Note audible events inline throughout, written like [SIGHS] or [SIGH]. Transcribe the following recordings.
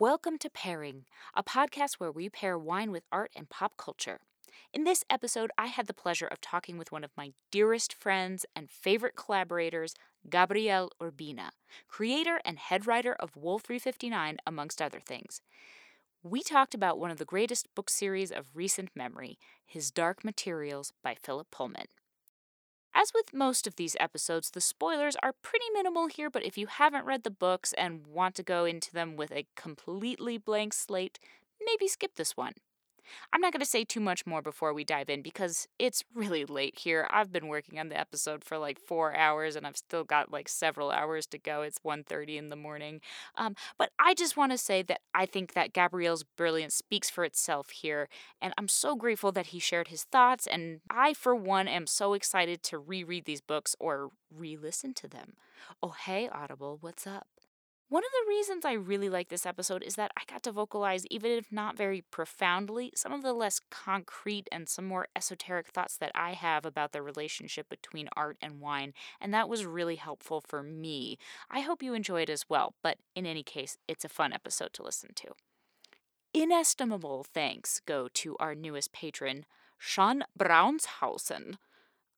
Welcome to Pairing, a podcast where we pair wine with art and pop culture. In this episode, I had the pleasure of talking with one of my dearest friends and favorite collaborators, Gabriel Urbina, creator and head writer of Wolf 359, amongst other things. We talked about one of the greatest book series of recent memory, His Dark Materials by Philip Pullman. As with most of these episodes, the spoilers are pretty minimal here, but if you haven't read the books and want to go into them with a completely blank slate, maybe skip this one. I'm not going to say too much more before we dive in because it's really late here. I've been working on the episode for like 4 hours and I've still got like several hours to go. It's 1:30 in the morning. Um, but I just want to say that I think that Gabriel's brilliance speaks for itself here and I'm so grateful that he shared his thoughts and I for one am so excited to reread these books or re-listen to them. Oh, hey Audible, what's up? One of the reasons I really like this episode is that I got to vocalize, even if not very profoundly, some of the less concrete and some more esoteric thoughts that I have about the relationship between art and wine, and that was really helpful for me. I hope you enjoy it as well, but in any case, it's a fun episode to listen to. Inestimable thanks go to our newest patron, Sean Braunshausen.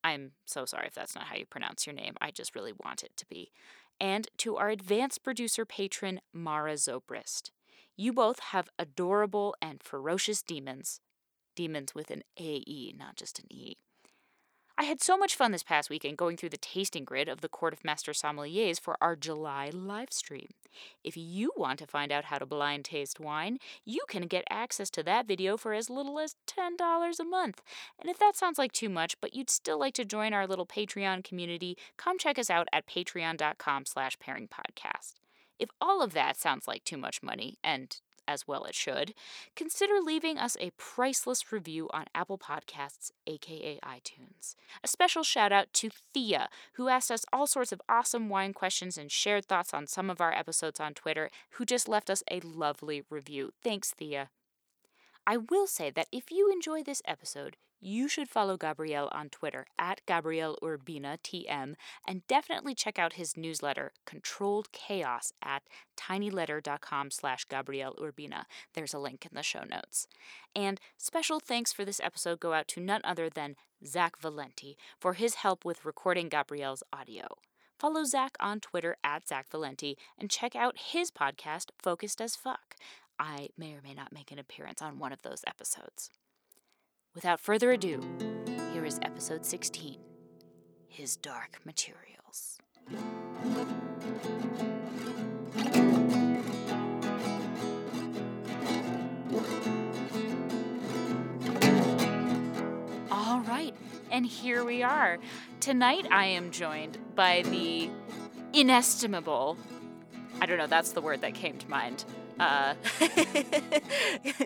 I'm so sorry if that's not how you pronounce your name. I just really want it to be and to our advanced producer patron, Mara Zobrist. You both have adorable and ferocious daemons. Daemons with an AE, not just an E. I had so much fun this past weekend going through the tasting grid of the Court of Master Sommeliers for our July live stream. If you want to find out how to blind taste wine, you can get access to that video for as little as $10 a month. And if that sounds like too much, but you'd still like to join our little Patreon community, come check us out at patreon.com slash pairingpodcast. If all of that sounds like too much money, and as well it should, consider leaving us a priceless review on Apple Podcasts, aka iTunes. A special shout out to Thea, who asked us all sorts of awesome wine questions and shared thoughts on some of our episodes on Twitter, who just left us a lovely review. Thanks, Thea. I will say that if you enjoy this episode, you should follow Gabriel on Twitter at Gabriel Urbina TM and definitely check out his newsletter, Controlled Chaos, at tinyletter.com slash Gabriel Urbina. There's a link in the show notes. And special thanks for this episode go out to none other than Zach Valenti for his help with recording Gabriel's audio. Follow Zach on Twitter at Zach Valenti and check out his podcast, Focused as Fuck. I may or may not make an appearance on one of those episodes. Without further ado, here is episode 16 His Dark Materials. All right, and here we are. Tonight I am joined by the inestimable, I don't know, that's the word that came to mind. Uh,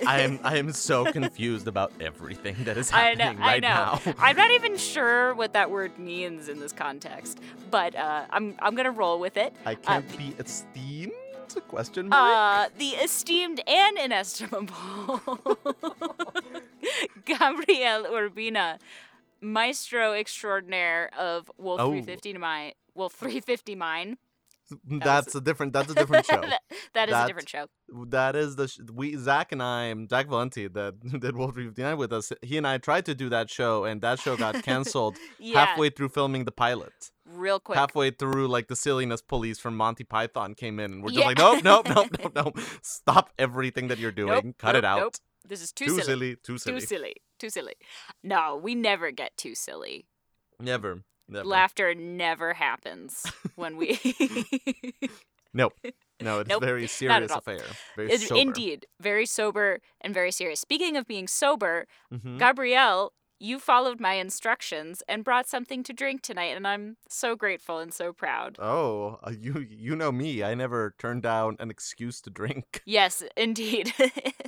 I am [LAUGHS] I am so confused about everything that is happening I know, happening I know. now. I'm not even [LAUGHS] sure what that word means in this context, but uh, I'm I'm gonna roll with it. I can't be esteemed? Question mark. Uh, the esteemed and inestimable [LAUGHS] Gabriel Urbina, maestro extraordinaire of Wolf Oh. 350 mine. Wolf 350 mine. That's a different that's a different show. that, [LAUGHS] that is a different show. that is the sh- we Zach and I Zach Valenti that [LAUGHS] did World Wolf 359 with us. He and I tried to do that show and that show got [LAUGHS] canceled Yeah, halfway through filming the pilot. real quick. Halfway through, like the silliness police from Monty Python came in and we're just Yeah. like, nope, nope, nope, nope, nope. Stop everything that you're doing. Nope, Cut nope, it out. nope. This is too, Too silly. silly. Too silly. Too silly. Too silly. No, we never get too silly. Never. Never. Laughter never happens when we. [LAUGHS] Nope. No, it's Nope, a very serious affair. Very. Indeed, very sober and very serious. Speaking of being sober, Mhm. Gabriel, you followed my instructions and brought something to drink tonight, and I'm so grateful and so proud. Oh, uh, you you know me. I never turn down an excuse to drink. [LAUGHS] Yes, indeed.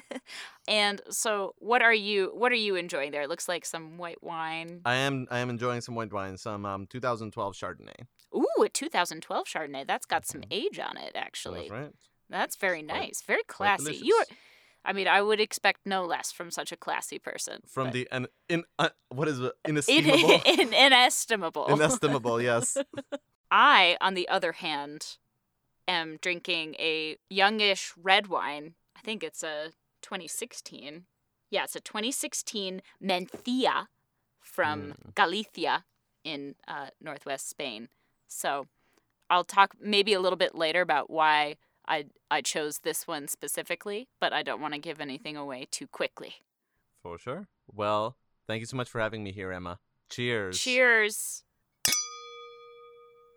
[LAUGHS] and so, what are you? What are you enjoying there? It looks like some white wine. I am I am enjoying some white wine, some um 2012 Chardonnay. Ooh, a 2012 Chardonnay. That's got some age on it, actually That's right. That's very nice. Very classy. You are. I mean, I would expect no less from such a classy person. from but- the an in uh, what is it [LAUGHS] in, inestimable [LAUGHS] in, inestimable. inestimable [LAUGHS] yes I, on the other hand, am drinking a youngish red wine. I think it's a 2016. Yeah, it's a 2016 Mencía from Mm. Galicia in uh, northwest Spain. So I'll talk maybe a little bit later about why I I chose this one specifically, but I don't want to give anything away too quickly. For sure. Well, thank you so much for having me here, Emma. Cheers. Cheers.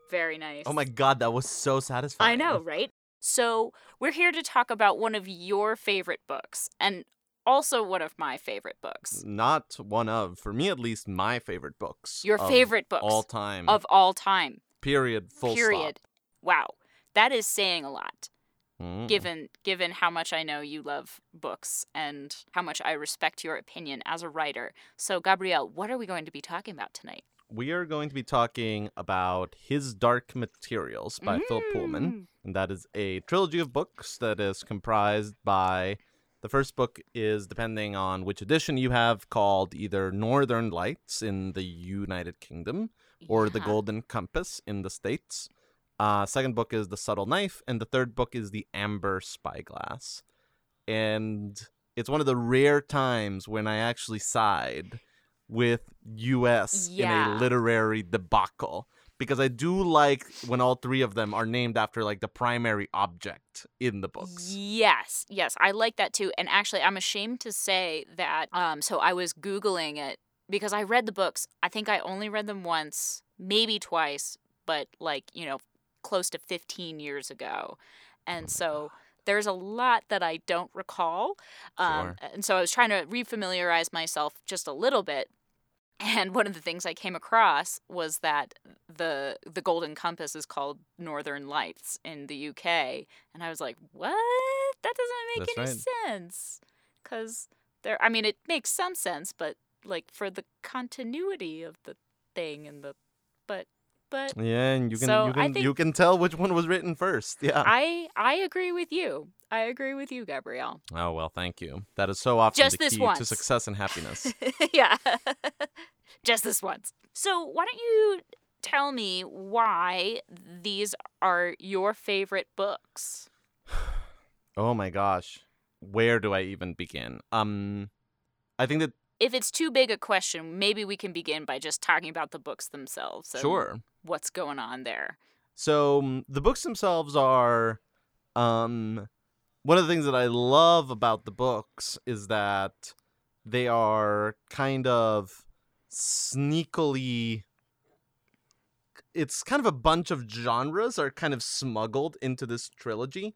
Very nice. Oh my god, that was so satisfying. I know, right? So, we're here to talk about one of your favorite books and also one of my favorite books. Not one of, for me at least, my favorite books. Your favorite books all time. of all time. period. Full period. stop. Wow. That is saying a lot. Mm. Given given how much I know you love books and how much I respect your opinion as a writer. So, Gabriel, what are we going to be talking about tonight? We are going to be talking about His Dark Materials by Philip Pullman. Mm. And that is a trilogy of books that is comprised by the first book is depending on which edition you have called either Northern Lights in the United Kingdom or The Golden Compass in the States. Uh, second book is The Subtle Knife, and the third book is The Amber Spyglass. And it's one of the rare times when I actually side with US in a literary debacle because I do like when all three of them are named after like the primary object in the books. Yes, yes, I like that too. And actually, I'm ashamed to say that. Um, so I was googling it because I read the books. I think I only read them once, maybe twice, but like you know, close to 15 years ago, and so there's a lot that I don't recall. Um, Sure. And so I was trying to refamiliarize myself just a little bit. And one of the things I came across was that the the Golden Compass is called Northern Lights in the UK, and I was like, "What? That doesn't make That's any right. sense." Because there, I mean, it makes some sense, but like for the continuity of the thing and the, but Yeah, and you can So, you can you can tell which one was written first. Yeah. I I agree with you. I agree with you, Gabriel. oh well, thank you. That is so often Just the this key to success and happiness. [LAUGHS] yeah. [LAUGHS] Just this once. So, why don't you tell me why these are your favorite books? [SIGHS] oh my gosh. Where do I even begin? Um I think that If it's too big a question, maybe we can begin by just talking about the books themselves. sure. What's going on there? So mm, the books themselves are um one of the things that I love about the books is that they are kind of sneakily it's kind of a bunch of genres are kind of smuggled into this trilogy.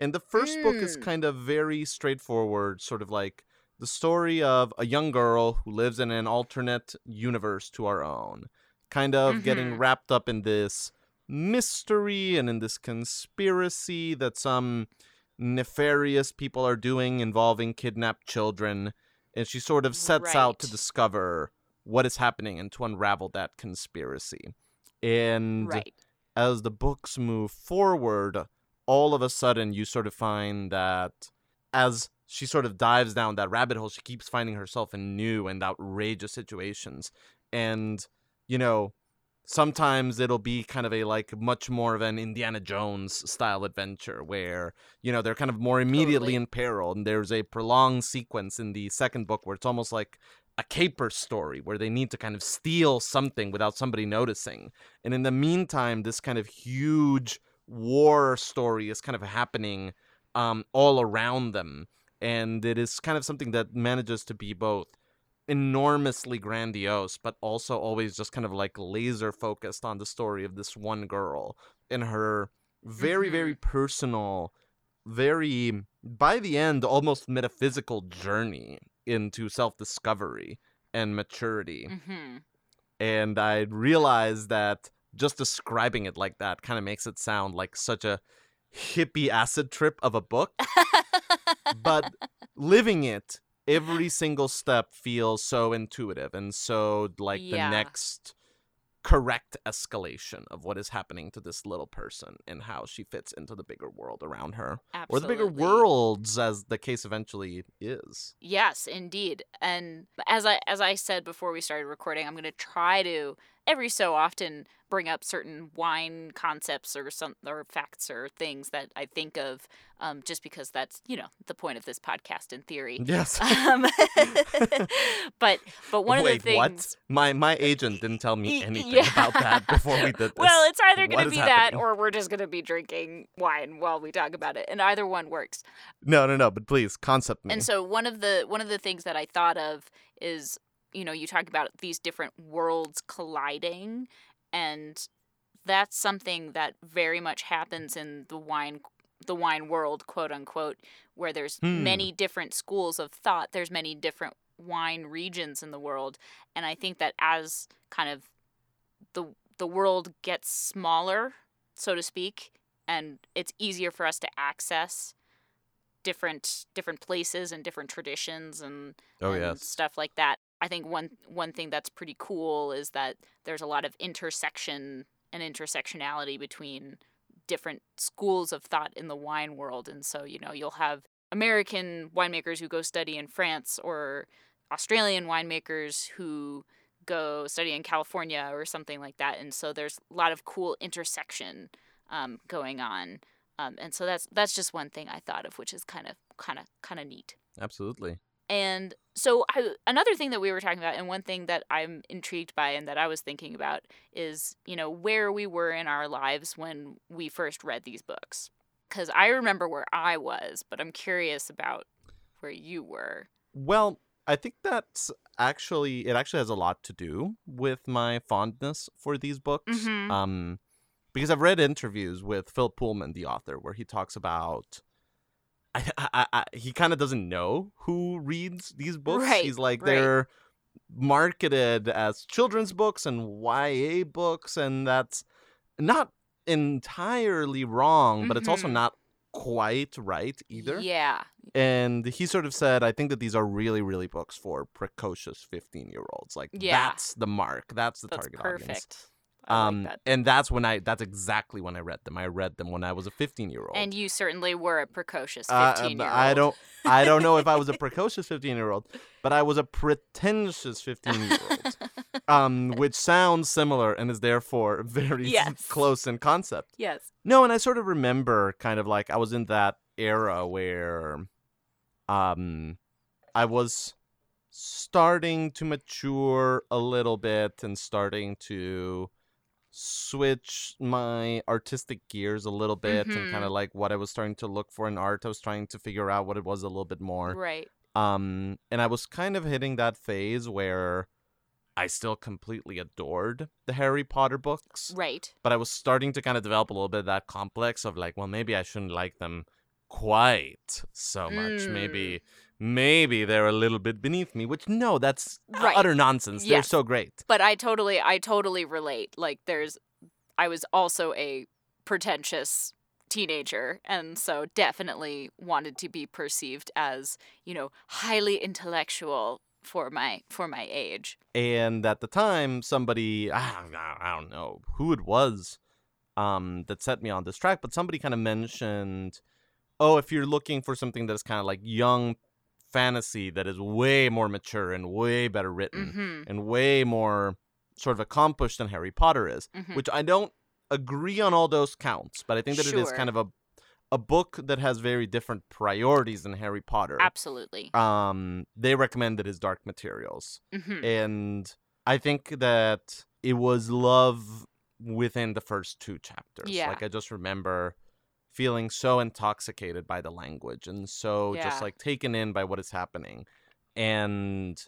And the first book is Mm. kind of very straightforward, sort of like the story of a young girl who lives in an alternate universe to our own, kind of getting Mhm. wrapped up in this mystery and in this conspiracy that some nefarious people are doing involving kidnapped children. And she sort of sets out to discover what is happening and to unravel that conspiracy. And Right. as the books move forward, all of a sudden you sort of find that as she sort of dives down that rabbit hole, she keeps finding herself in new and outrageous situations. And, you know, sometimes it'll be kind of a like much more of an Indiana Jones style adventure where, you know, they're kind of more immediately Totally. in peril. And there's a prolonged sequence in the second book where it's almost like a caper story where they need to kind of steal something without somebody noticing. And in the meantime, this kind of huge war story is kind of happening um, all around them. And it is kind of something that manages to be both enormously grandiose, but also always just kind of like laser focused on the story of this one girl and her very, Mhm. very personal, very, by the end, almost metaphysical journey into self discovery and maturity. Hmm and I realized that just describing it like that kind of makes it sound like such a hippie acid trip of a book, but [LAUGHS] living it, every single step feels so intuitive and so like Yeah. the next correct escalation of what is happening to this little person and how she fits into the bigger world around her or the bigger worlds as the case eventually is Yes, indeed. And as I as I said before we started recording, I'm going to try to every so often bring up certain wine concepts or some or facts or things that I think of, um, just because that's you know the point of this podcast in theory. Yes. [LAUGHS] Um, [LAUGHS] but but one Wait, of the things. what? My my agent didn't tell me anything yeah. about that before we did [LAUGHS] this. Well, it's either going to be that or we're just going to be drinking wine while we talk about it, and either one works. no, no, no. But please, concept me. And so one of the one of the things that I thought of is, you know, you talk about these different worlds colliding and that's something that very much happens in the wine the wine world, quote unquote, where there's Hmm. many different schools of thought, there's many different wine regions in the world, and I think that as kind of the the world gets smaller, so to speak, and it's easier for us to access different different places and different traditions and, oh and yes. stuff like that. I think one one thing that's pretty cool is that there's a lot of intersection and intersectionality between different schools of thought in the wine world. And so you know you'll have American winemakers who go study in France or Australian winemakers who go study in California or something like that. And so there's a lot of cool intersection um, going on. Um, and so that's that's just one thing I thought of which is kind of kind of kind of neat. Absolutely. And so I, another thing that we were talking about, and one thing that I'm intrigued by and that I was thinking about is, you know, where we were in our lives when we first read these books. Because I remember where I was, but I'm curious about where you were. Well, I think that's actually it. Actually, has a lot to do with my fondness for these books. Mhm. Um, because I've read interviews with Phil Pullman, the author, where he talks about. I, I, I, he kind of doesn't know who reads these books. Right, He's like right. they're marketed as children's books and YA books, and that's not entirely wrong, but it's also Mhm. not quite right either. Yeah. And he sort of said, I think that these are really, really books for precocious 15 year olds. Like, Yeah. that's the mark. That's the That's target perfect. audience. Um, like that. And that's when I, that's exactly when I read them. I read them when I was a 15 year old. And you certainly were a precocious Uh, 15 year old. I don't, I don't know if I was a [LAUGHS] precocious 15 year old, but I was a pretentious 15 year old. [LAUGHS] Um, which sounds similar and is therefore very Yes. close in concept. yes. No, and I sort of remember kind of like I was in that era where um I was starting to mature a little bit and starting to switch my artistic gears a little bit and kind of like what I was starting to look for in art. I was trying to figure out what it was a little bit more. Right. Um and I was kind of hitting that phase where I still completely adored the Harry Potter books Right. but I was starting to kind of develop a little bit of that complex of like, well, maybe I shouldn't like them quite so much. Mm. Maybe, maybe they're a little bit beneath me. Which no, that's Right. utter nonsense. They're so great. But I totally, I totally relate. Like, there's, I was also a pretentious teenager, and so definitely wanted to be perceived as, you know, highly intellectual for my for my age. And at the time, somebody I don't, know- I don't know who it was, um, that set me on this track, but somebody kind of mentioned, oh, if you're looking for something that is kind of like young fantasy that is way more mature and way better written. Mm-hmm. and way more sort of accomplished than Harry Potter is, Mhm. which I don't agree on all those counts, but I think that it is kind of a a book that has very different priorities than Harry Potter. Absolutely. Um, they recommended his Dark Materials, hmm and I think that it was love within the first two chapters. Yeah. Like I just remember feeling so intoxicated by the language and so Yeah. just like taken in by what is happening. And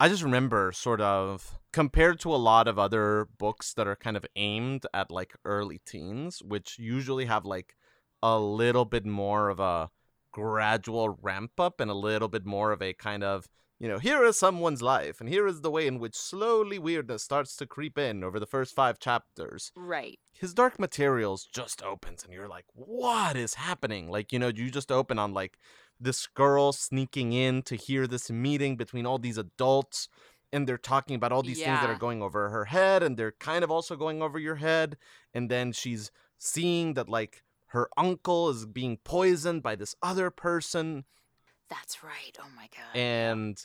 I just remember sort of compared to a lot of other books that are kind of aimed at like early teens, which usually have like a little bit more of a gradual ramp up and a little bit more of a kind of you know, here is someone's life, and here is the way in which slowly weirdness starts to creep in over the first five chapters. Right. His Dark Materials just opens, and you're like, what is happening? Like, you know, you just open on like this girl sneaking in to hear this meeting between all these adults, and they're talking about all these things that are going over her head, and they're kind of also going over your head. And then she's seeing that, like, her uncle is being poisoned by this other person That's right. Oh my god. and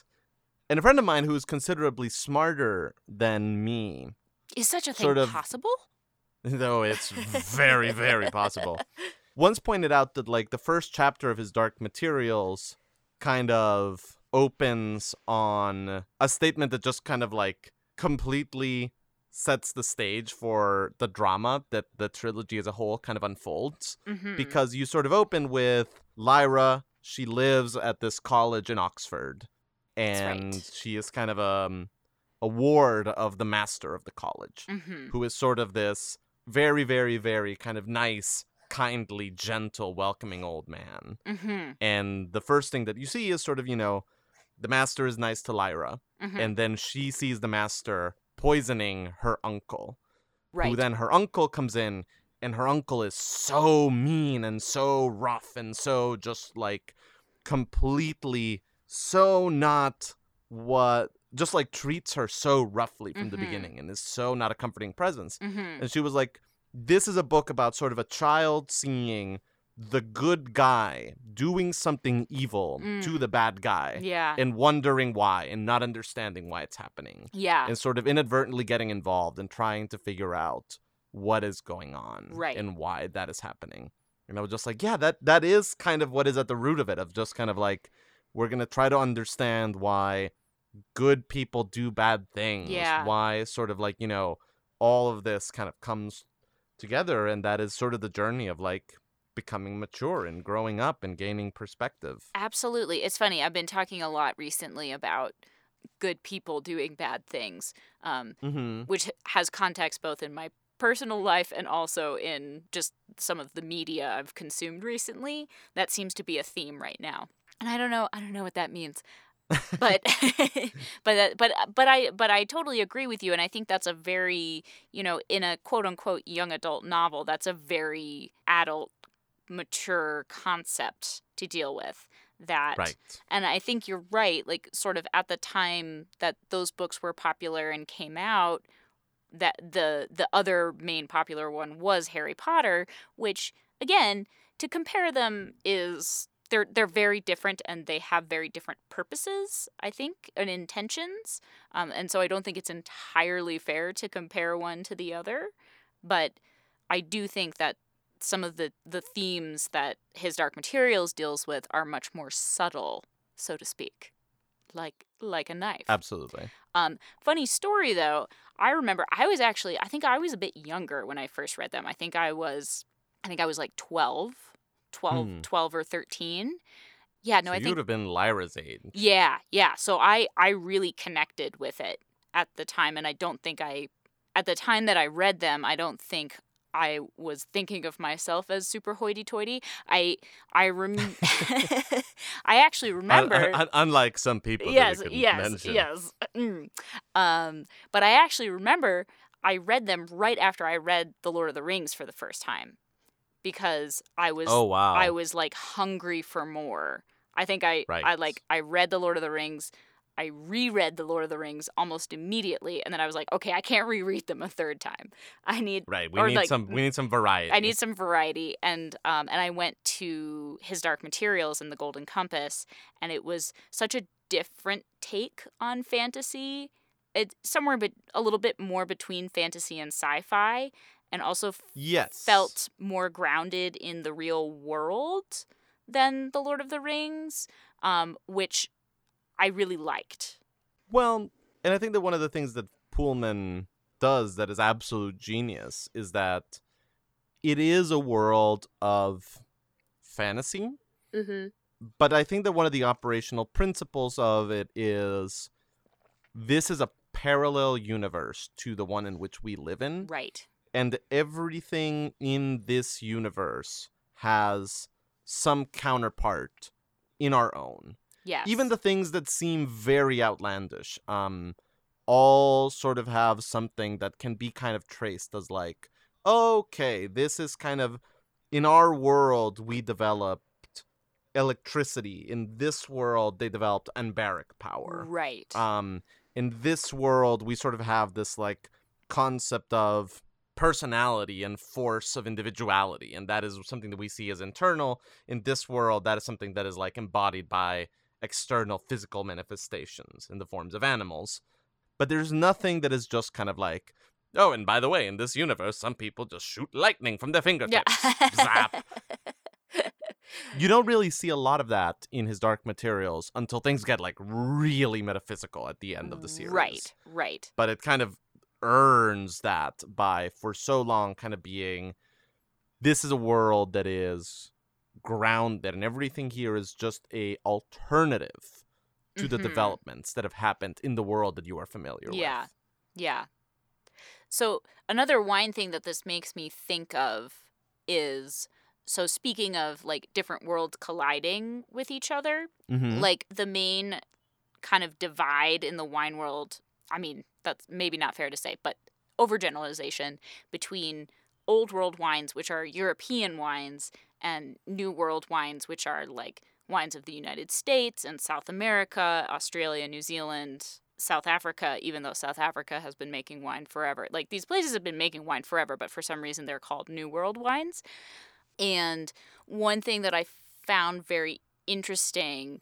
and a friend of mine who is considerably smarter than me Is such a thing Sort of- possible? [LAUGHS] Though it's very, very possible. [LAUGHS] Once pointed out that like the first chapter of his Dark Materials kind of opens on a statement that just kind of like completely sets the stage for the drama that the trilogy as a whole kind of unfolds Mm-hmm. because you sort of open with Lyra. She lives at this college in Oxford, That's right. and she is kind of um, a ward of the master of the college, mm-hmm. who is sort of this very, very, very kind of nice, kindly, gentle, welcoming old man. Mm-hmm. And the first thing that you see is sort of, you know, the master is nice to Lyra, Mm-hmm. and then she sees the master poisoning her uncle right. who then her uncle comes in and her uncle is so mean and so rough and so just like completely so not what just like treats her so roughly from the Mhm. beginning and is so not a comforting presence mm-hmm. and she was like this is a book about sort of a child seeing the good guy doing something evil to Mm. the bad guy Yeah. and wondering why and not understanding why it's happening yeah. and sort of inadvertently getting involved and trying to figure out what is going on Right. and why that is happening. And I was just like, yeah, that that is kind of what is at the root of it of just kind of like we're going to try to understand why good people do bad things. Yeah. Why sort of like, you know, all of this kind of comes together and that is sort of the journey of like becoming mature and growing up and gaining perspective. Absolutely. It's funny. I've been talking a lot recently about good people doing bad things, um, Mhm. which has context both in my personal life and also in just some of the media I've consumed recently. That seems to be a theme right now. And I don't know, I don't know what that means. but [LAUGHS] but uh, but uh, but I but I totally agree with you and I think that's a very, you know, in a quote unquote young adult novel, that's a very adult mature concept to deal with that Right. and I think you're right. Like, sort of at the time that those books were popular and came out, that the the other main popular one was Harry Potter, which again, to compare them is they're they're very different and they have very different purposes, I think, and intentions. Um, and so I don't think it's entirely fair to compare one to the other, but I do think that some of the the themes that his dark materials deals with are much more subtle so to speak like like a knife Absolutely. Um funny story though i remember i was actually i think i was a bit younger when i first read them i think i was i think i was like 12 12 Hmm. 12 or 13 yeah no so i you think would have been Lyra's age. yeah, yeah. So I I really connected with it at the time and I don't think I at the time that I read them, I don't think I was thinking of myself as super hoity-toity. I I rem- [LAUGHS] [LAUGHS] I actually remember un- un- unlike some people. yes, that yes, mention. yes. [CLEARS THROAT] Mm. Um, but I actually remember I read them right after I read The Lord of the Rings for the first time because I was Oh wow. I was like hungry for more. I think I I like I read The Lord of the Rings. I reread The Lord of the Rings almost immediately and then I was like, okay, I can't reread them a third time. I need right. We need like, some. We need some variety. I need some variety, and um, and I went to his Dark Materials and the Golden Compass, and it was such a different take on fantasy. It's somewhere but a little bit more between fantasy and sci-fi, and also f- Yes. felt more grounded in the real world than the Lord of the Rings, um, which I really liked. Well, and I think that one of the things that Pullman does that is absolute genius is that it is a world of fantasy, Mm-hmm. but I think that one of the operational principles of it is this is a parallel universe to the one in which we live in. Right. and everything in this universe has some counterpart in our own. Yes. Even the things that seem very outlandish, um, all sort of have something that can be kind of traced as like, okay, this is kind of in our world we developed electricity. In this world they developed anbaric power right. um in this world we sort of have this like concept of personality and force of individuality and that is something that we see as internal in this world that is something that is like embodied by external physical manifestations in the forms of animals but there's nothing that is just kind of like Oh, and by the way, in this universe, some people just shoot lightning from their fingertips. Zap. You [LAUGHS] don't really see a lot of that in his Dark Materials until things get like really metaphysical at the end of the series. Right, right. But it kind of earns that by for so long kind of being this is a world that is grounded and everything here is just a alternative to the Mhm. developments that have happened in the world that you are familiar Yeah. with. Yeah. Yeah. So another wine thing that this makes me think of is so speaking of like different worlds colliding with each other, Mm-hmm. like the main kind of divide in the wine world, I mean, that's maybe not fair to say, but overgeneralization between old world wines which are European wines and new world wines which are like wines of the United States and South America, Australia, New Zealand, South Africa, even though South Africa has been making wine forever. Like these places have been making wine forever, but for some reason they're called New World wines. And one thing that I found very interesting,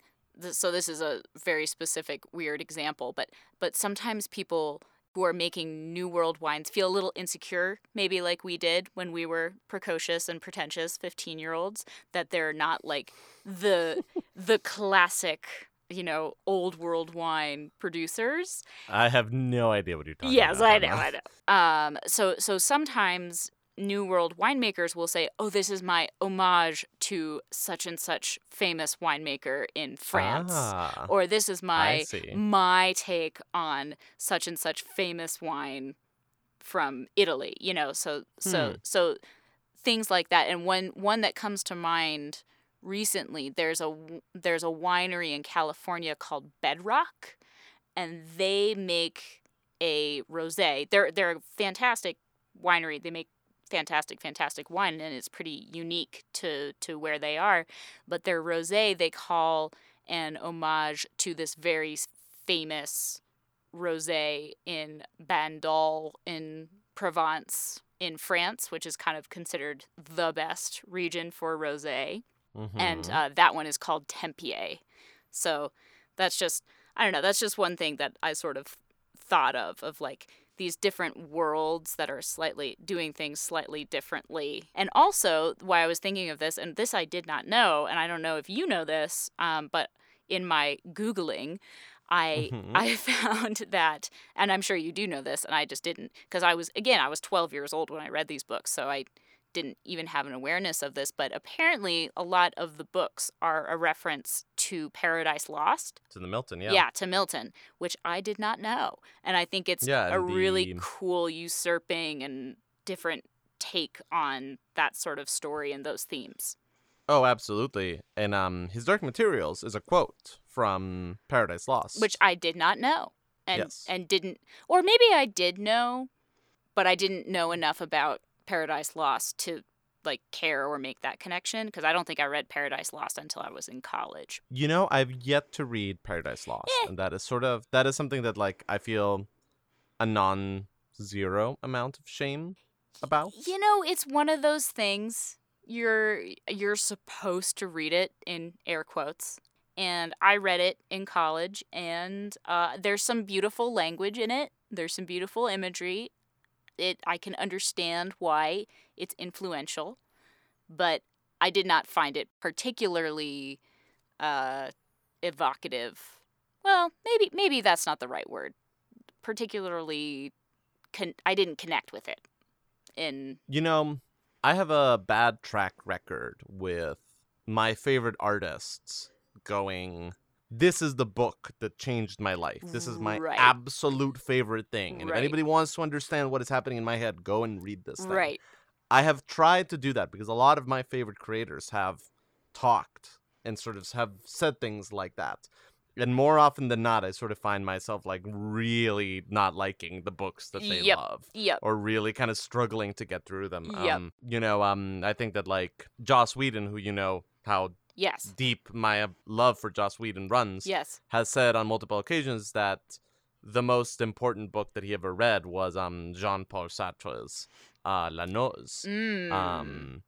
so this is a very specific weird example, but but sometimes people who are making New World wines feel a little insecure, maybe like we did when we were precocious and pretentious 15-year-olds, that they're not like the [LAUGHS] the classic you know, old world wine producers. I have no idea what you're talking about. Yes, about. I know, I know. Um, so so sometimes new world winemakers will say, "Oh, this is my homage to such and such famous winemaker in France," Ah, or "This is my my take on such and such famous wine from Italy." You know, so so Hmm. so things like that. And one one that comes to mind recently, there's a there's a winery in California called Bedrock, and they make a rosé. They're they're a fantastic winery. They make fantastic fantastic wine and it's pretty unique to to where they are. But their rosé they call an homage to this very famous rosé in Bandol in Provence in France, which is kind of considered the best region for rosé and Mhm. uh, that one is called Tempier. So that's just I don't know. That's just one thing that I sort of thought of of like these different worlds that are slightly doing things slightly differently. And also, why I was thinking of this, and this I did not know, and I don't know if you know this, um, but in my googling. I Mhm. I [LAUGHS] found that, and I'm sure you do know this, and I just didn't, because I was again I was 12 years old when I read these books, so I didn't even have an awareness of this, but apparently a lot of the books are a reference to Paradise Lost. to the Milton, yeah. Yeah, to Milton, which I did not know. And I think it's Yeah, a and really cool usurping and different take on that sort of story and those themes. Oh, absolutely. And um, his Dark Materials is a quote from Paradise Lost. Which I did not know. And Yes. and didn't or maybe I did know, but I didn't know enough about Paradise Lost to like care or make that connection because I don't think I read Paradise Lost until I was in college. You know, I've yet to read Paradise Lost, Eh. and that is sort of that is something that like I feel a non-zero amount of shame about. You know, it's one of those things you're you're supposed to read it in air quotes. And I read it in college and uh, there's some beautiful language in it. There's some beautiful imagery. It I can understand why it's influential, but I did not find it particularly uh, evocative. Well, maybe maybe that's not the right word. Particularly con- I didn't connect with it in You know, I have a bad track record with my favorite artists going. This is the book that changed my life. This is my Right. absolute favorite thing. And Right. if anybody wants to understand what is happening in my head, go and read this thing. right. I have tried to do that because a lot of my favorite creators have talked and sort of have said things like that. And more often than not, I sort of find myself like really not liking the books that they Yep. love Yep. or really kind of struggling to get through them. Yep. Um, you know, um, I think that like Joss Whedon, who you know how Yes. deep my uh, love for Joss Whedon runs, Yes. has said on multiple occasions that the most important book that he ever read was um Jean Paul Sartre's uh, La Nausée. Mm. Um,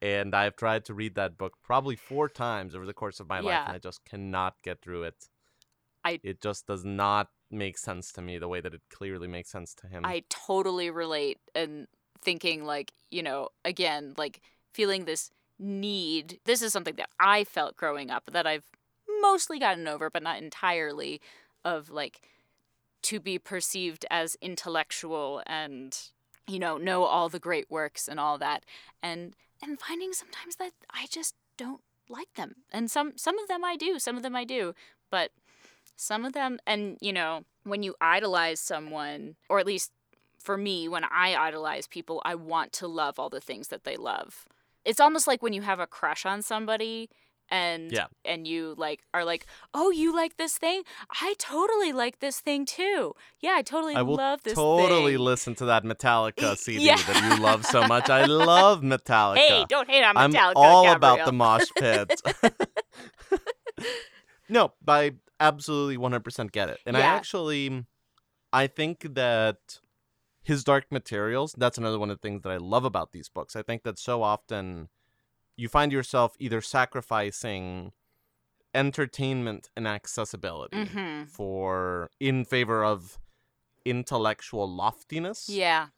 and I've tried to read that book probably four times over the course of my life, Yeah. and I just cannot get through it. I- it just does not make sense to me the way that it clearly makes sense to him. I totally relate and thinking like, you know, again, like feeling this need. This is something that I felt growing up that I've mostly gotten over, but not entirely of like to be perceived as intellectual and you know, know all the great works and all that. And and finding sometimes that I just don't like them. And some some of them I do, some of them I do, but some of them and you know, when you idolize someone or at least for me when I idolize people, I want to love all the things that they love. It's almost like when you have a crush on somebody and Yeah. and you like are like, "Oh, you like this thing? I totally like this thing too. Yeah, I totally I will love this totally thing." listen to that Metallica [LAUGHS] CD yeah. that you love so much. I [LAUGHS] love Metallica. Hey, don't hate on Metallica. I'm all about the mosh pit. [LAUGHS] no, I absolutely 100% get it. And I actually, I think that his Dark Materials, that's another one of the things that I love about these books. I think that so often you find yourself either sacrificing entertainment and accessibility Mhm. for in favor of intellectual loftiness Yeah.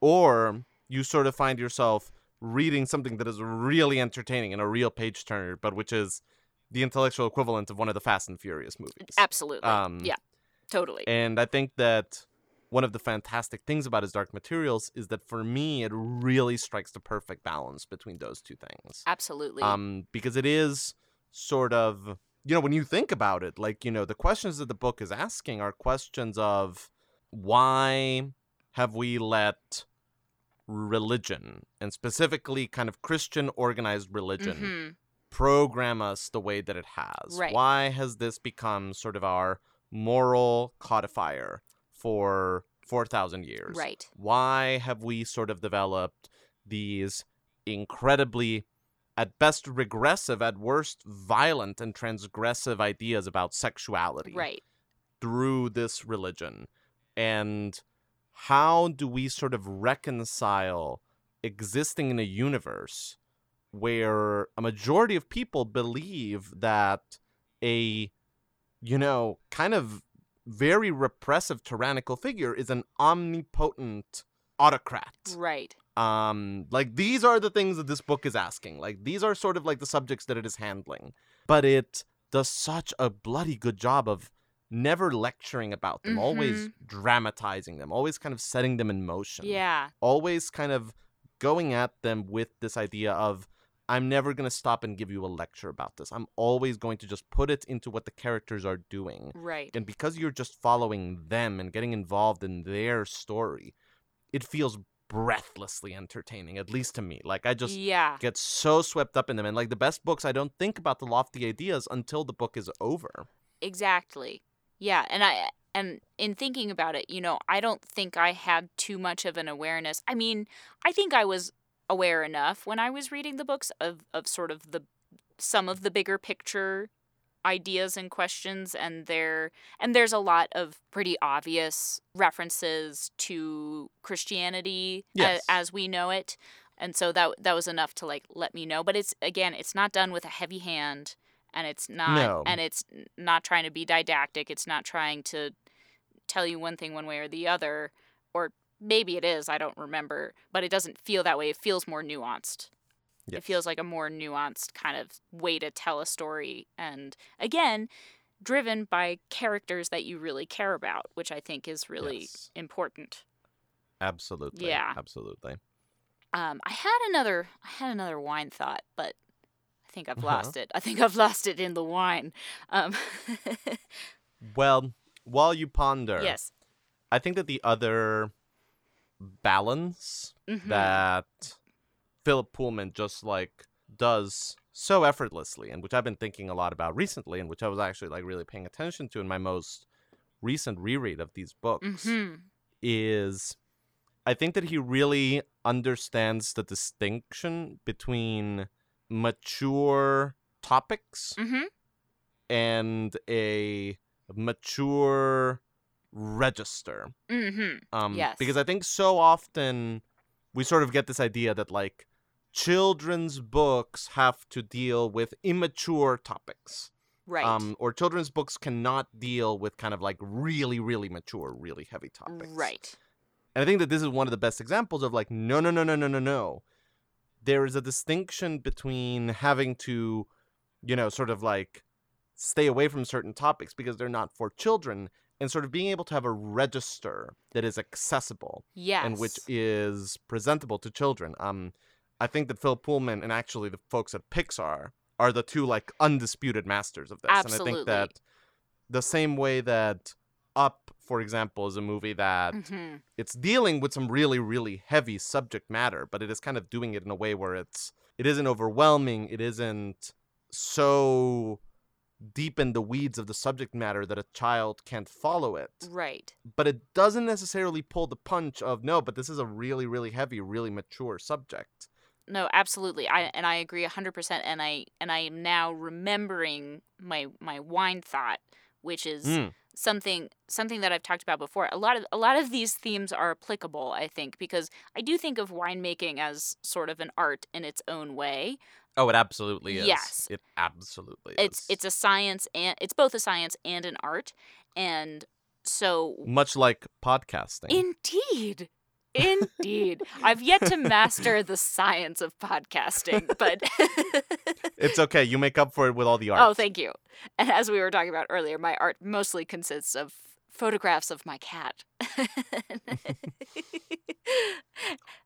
or you sort of find yourself reading something that is really entertaining and a real page turner, but which is the intellectual equivalent of one of the Fast and Furious movies. Absolutely. Um, yeah. Totally. And I think that one of the fantastic things about his Dark Materials is that for me, it really strikes the perfect balance between those two things. Absolutely. Um, because it is sort of, you know, when you think about it, like, you know, the questions that the book is asking are questions of why have we let religion and specifically kind of Christian organized religion Mhm. program us the way that it has? Right. Why has this become sort of our moral codifier for 4,000 years? Right. Why have we sort of developed these incredibly, at best regressive, at worst violent and transgressive ideas about sexuality Right. through this religion? And how do we sort of reconcile existing in a universe where a majority of people believe that a, you know, kind of very repressive tyrannical figure is an omnipotent autocrat? Right. um like these are the things that this book is asking like these are sort of like the subjects that it is handling but it does such a bloody good job of never lecturing about them always dramatizing them always kind of setting them in motion Yeah. always kind of going at them with this idea of I'm never going to stop and give you a lecture about this. I'm always going to just put it into what the characters are doing. Right. And because you're just following them and getting involved in their story, it feels breathlessly entertaining, at least to me. Like I just yeah. get so swept up in them. And like the best books, I don't think about the lofty ideas until the book is over. Exactly. Yeah, and I and in thinking about it, you know, I don't think I had too much of an awareness. I mean, I think I was aware enough when I was reading the books of of sort of the some of the bigger picture ideas and questions and there and there's a lot of pretty obvious references to Christianity a- as we know it. And so that that was enough to like let me know, but it's again, it's not done with a heavy hand and it's not No. and it's not trying to be didactic it's not trying to tell you one thing one way or the other or maybe it is i don't remember but it doesn't feel that way it feels more nuanced it feels like a more nuanced kind of way to tell a story and again driven by characters that you really care about which i think is really Yes. important Absolutely. Yeah. Absolutely. um i had another i had another wine thought but i think i've Uh-huh. lost it i think i've lost it in the wine um [LAUGHS] Well, while you ponder, yes I think that the other balance Mhm. that Philip Pullman just like does so effortlessly and which I've been thinking a lot about recently and which I was actually like really paying attention to in my most recent reread of these books Mhm. is I think that he really understands the distinction between mature topics Mhm. and a mature register. Mhm. Um, Yes. Because I think so often we sort of get this idea that like children's books have to deal with immature topics. Right. Um, or children's books cannot deal with kind of like really, really mature, really heavy topics. right. And I think that this is one of the best examples of like, no, no, no, no, no, no, no. There is a distinction between having to, you know, sort of like stay away from certain topics because they're not for children and sort of being able to have a register that is accessible Yes. and which is presentable to children. Um, I think that Phil Pullman and actually the folks at Pixar are the two like undisputed masters of this. Absolutely. And I think that the same way that Up, for example, is a movie that Mhm. it's dealing with some really really heavy subject matter but it is kind of doing it in a way where it's it isn't overwhelming it isn't so deep in the weeds of the subject matter that a child can't follow it Right. but it doesn't necessarily pull the punch of no but this is a really really heavy really mature subject No, absolutely. I and I agree 100% and I and I am now remembering my my wine thought, which is Mm, something something that I've talked about before. A lot of a lot of these themes are applicable, I think, because I do think of winemaking as sort of an art in its own way. Oh it absolutely is Yes. it absolutely It's is it's a science and it's both a science and an art. And so much like podcasting Indeed. Indeed. [LAUGHS] I've yet to master the science of podcasting, but [LAUGHS] it's okay you make up for it with all the oh, art Oh, thank you. And as we were talking about earlier, my art mostly consists of photographs of my cat. [LAUGHS]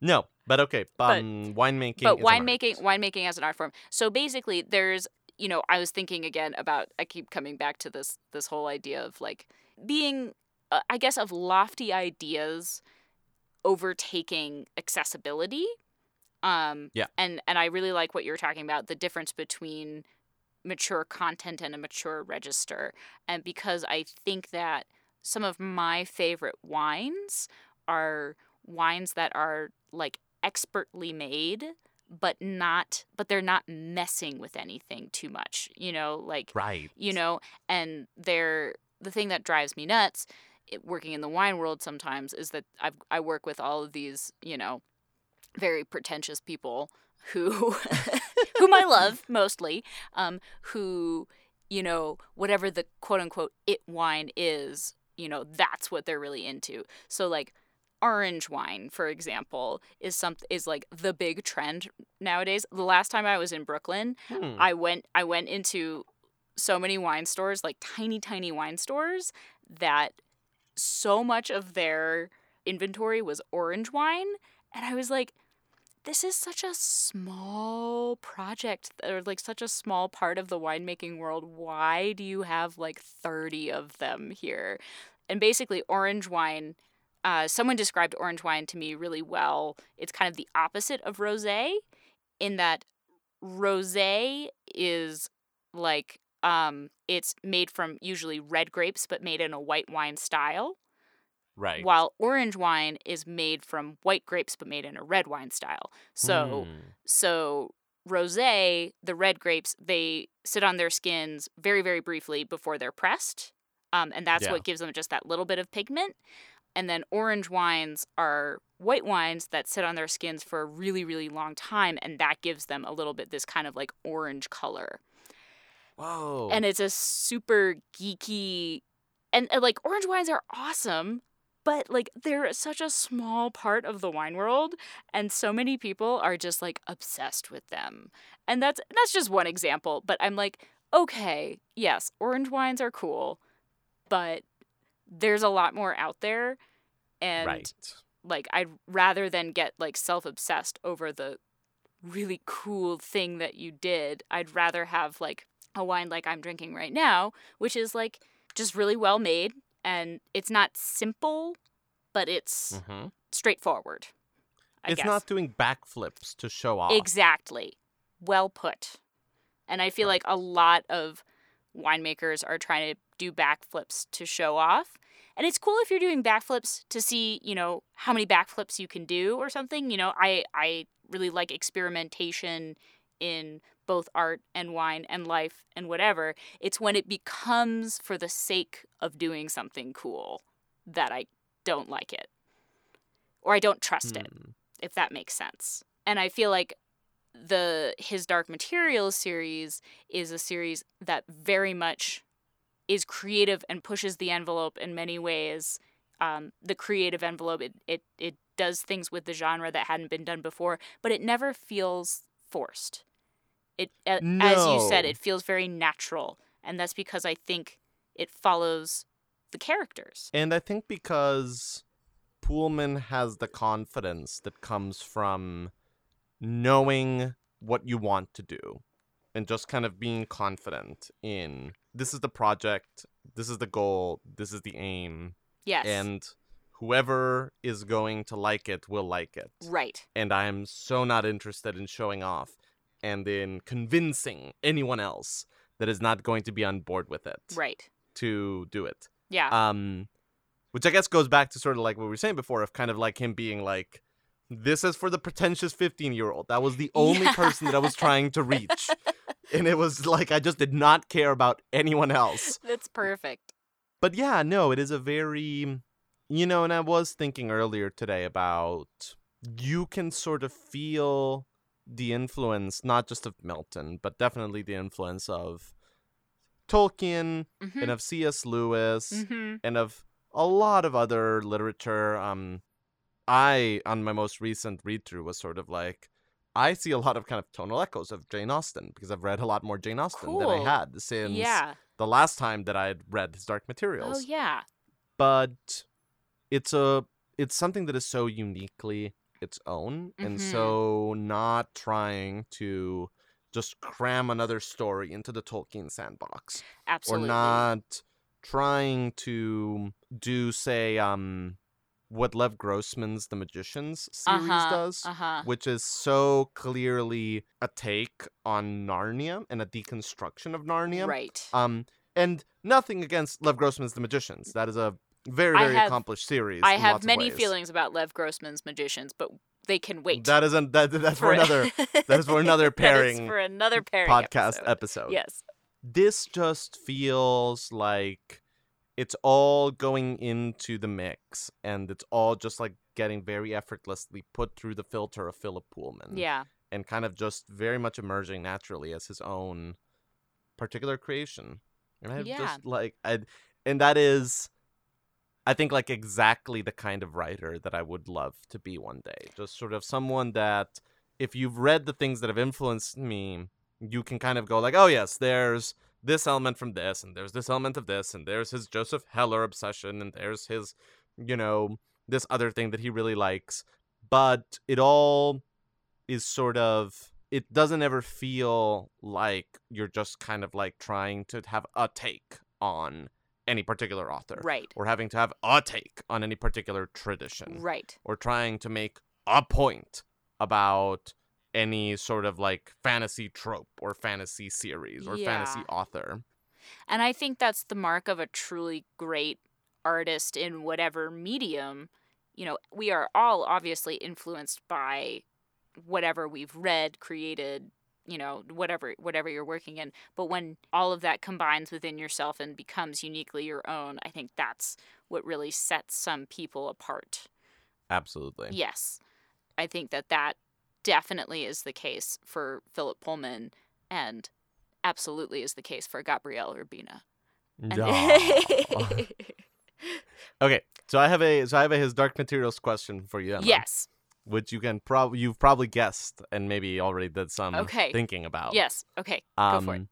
no but okay But- um winemaking but an art. winemaking winemaking as an art form. So basically there's you know, I was thinking again about I keep coming back to this this whole idea of like being uh, I guess of lofty ideas overtaking accessibility. Um Yeah. and and I really like what you were talking about the difference between mature content and a mature register. And because I think that some of my favorite wines are wines that are like expertly made but not but they're not messing with anything too much you know like right. you know and they're the thing that drives me nuts it, working in the wine world sometimes is that I've, i work with all of these you know very pretentious people who [LAUGHS] whom i love mostly um, who you know whatever the quote unquote it wine is you know that's what they're really into. So like orange wine for example is some is like the big trend nowadays. The last time i was in brooklyn Hmm. I went I went into so many wine stores, like tiny tiny wine stores that so much of their inventory was orange wine. And I was like this is such a small project or like such a small part of the winemaking world. Why do you have like 30 of them here? And basically orange wine uh, someone described orange wine to me really well. It's kind of the opposite of rosé in that rosé is like um it's made from usually red grapes but made in a white wine style right. while orange wine is made from white grapes but made in a red wine style. So Hmm. so rosé the red grapes they sit on their skins very very briefly before they're pressed um, and that's Yeah. what gives them just that little bit of pigment. And then orange wines are white wines that sit on their skins for a really really long time and that gives them a little bit this kind of like orange color. Whoa. and it's a super geeky and, and like orange wines are awesome but like they're such a small part of the wine world and so many people are just like obsessed with them. And that's that's just one example but i'm like okay yes orange wines are cool but there's a lot more out there and right. like I'd rather than get like self-obsessed over the really cool thing that you did, I'd rather have like a wine like I'm drinking right now, which is like just really well made and it's not simple, but it's hmm straightforward. I it's guess. not doing backflips to show off Exactly. Well put. And I feel like a lot of winemakers are trying to do backflips to show off. And it's cool if you're doing backflips to see, you know, how many backflips you can do or something. You know, I I really like experimentation in both art and wine and life and whatever. It's when it becomes for the sake of doing something cool that I don't like it. Or I don't trust it Hmm. if that makes sense. And I feel like the his Dark Materials series is a series that very much is creative and pushes the envelope in many ways. Um, the creative envelope it, it it does things with the genre that hadn't been done before, but it never feels forced. It a- as you said, it feels very natural, and that's because I think it follows the characters. And I think because Pullman has the confidence that comes from knowing what you want to do and just kind of being confident in this is the project, this is the goal, this is the aim, Yes. and whoever is going to like it will like it. right. And I am so not interested in showing off and in convincing anyone else that is not going to be on board with it Right. to do it Yeah. um which i guess goes back to sort of like what we were saying before of kind of like him being like this is for the pretentious 15 year old that was the [LAUGHS] only Yeah. person that i was trying to reach [LAUGHS] and it was like i just did not care about anyone else that's perfect. but yeah no it is a very you know and i was thinking earlier today about you can sort of feel the influence not just of milton but definitely the influence of tolkien hmm and of cs lewis hmm and of a lot of other literature. Um, I on my most recent read through was sort of like I see a lot of kind of tonal echoes of Jane Austen because I've read a lot more Jane Austen than I had since Yeah. the last time that I had read his Dark Materials. Oh yeah. But it's a it's something that is so uniquely its own and Mhm. so not trying to just cram another story into the Tolkien sandbox Absolutely. or not trying to do say um what Lev Grossman's The Magicians series Uh-huh, does, Uh-huh. which is so clearly a take on Narnia and a deconstruction of Narnia. Right. Um and nothing against Lev Grossman's The Magicians. That is a very very have- accomplished series. I have many feelings about Lev Grossman's magicians, but they can wait. That isn't that that's for for another [LAUGHS] that is for another [LAUGHS] pairing for another pairing podcast episode. episode. Yes. this just feels like it's all going into the mix and it's all just like getting very effortlessly put through the filter of Philip Pullman Yeah. and kind of just very much emerging naturally as his own particular creation. And I Yeah. just like I and that is I think like exactly the kind of writer that I would love to be one day. Just sort of someone that if you've read the things that have influenced me, you can kind of go like, "Oh yes, there's this element from this and there's this element of this and there's his Joseph Heller obsession and there's his, you know, this other thing that he really likes." But it all is sort of it doesn't ever feel like you're just kind of like trying to have a take on any particular author Right. or having to have a take on any particular tradition Right. or trying to make a point about any sort of like fantasy trope or fantasy series or fantasy author. And I think that's the mark of a truly great artist in whatever medium. You know, we are all obviously influenced by whatever we've read, created, you know, whatever whatever you're working in. But when all of that combines within yourself and becomes uniquely your own, I think that's what really sets some people apart. Absolutely. Yes. I think that that definitely is the case for Philip Pullman and absolutely is the case for Gabriel Urbina. [LAUGHS] [LAUGHS] Okay, so I have a so I have a his dark materials question for you, Emma, yes. Which you can probably you've probably guessed and maybe already did some Okay. thinking about. Yes. Okay. Um, Go for it.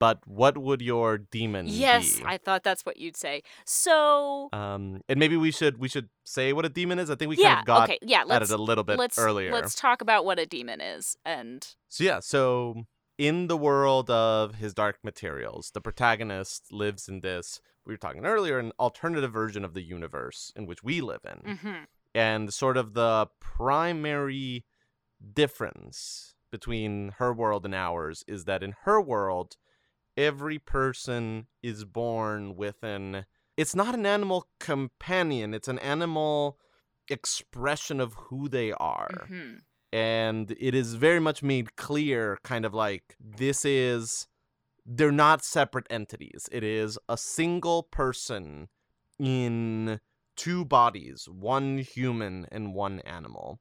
But what would your daemon be? Yes, be? I thought that's what you'd say. So Um, and maybe we should we should say what a daemon is. I think we kind yeah, of got okay, yeah. at it a little bit let's earlier. let's talk about what a daemon is, and So yeah, so in the world of his dark materials, the protagonist lives in this. We were talking earlier, an alternative version of the universe in which we live in, mhm, and sort of the primary difference between her world and ours is that in her world, every person is born with an. It's not an animal companion; it's an animal expression of who they are mhm, and it is very much made clear kind of like this is they're not separate entities it is a single person in two bodies one human and one animal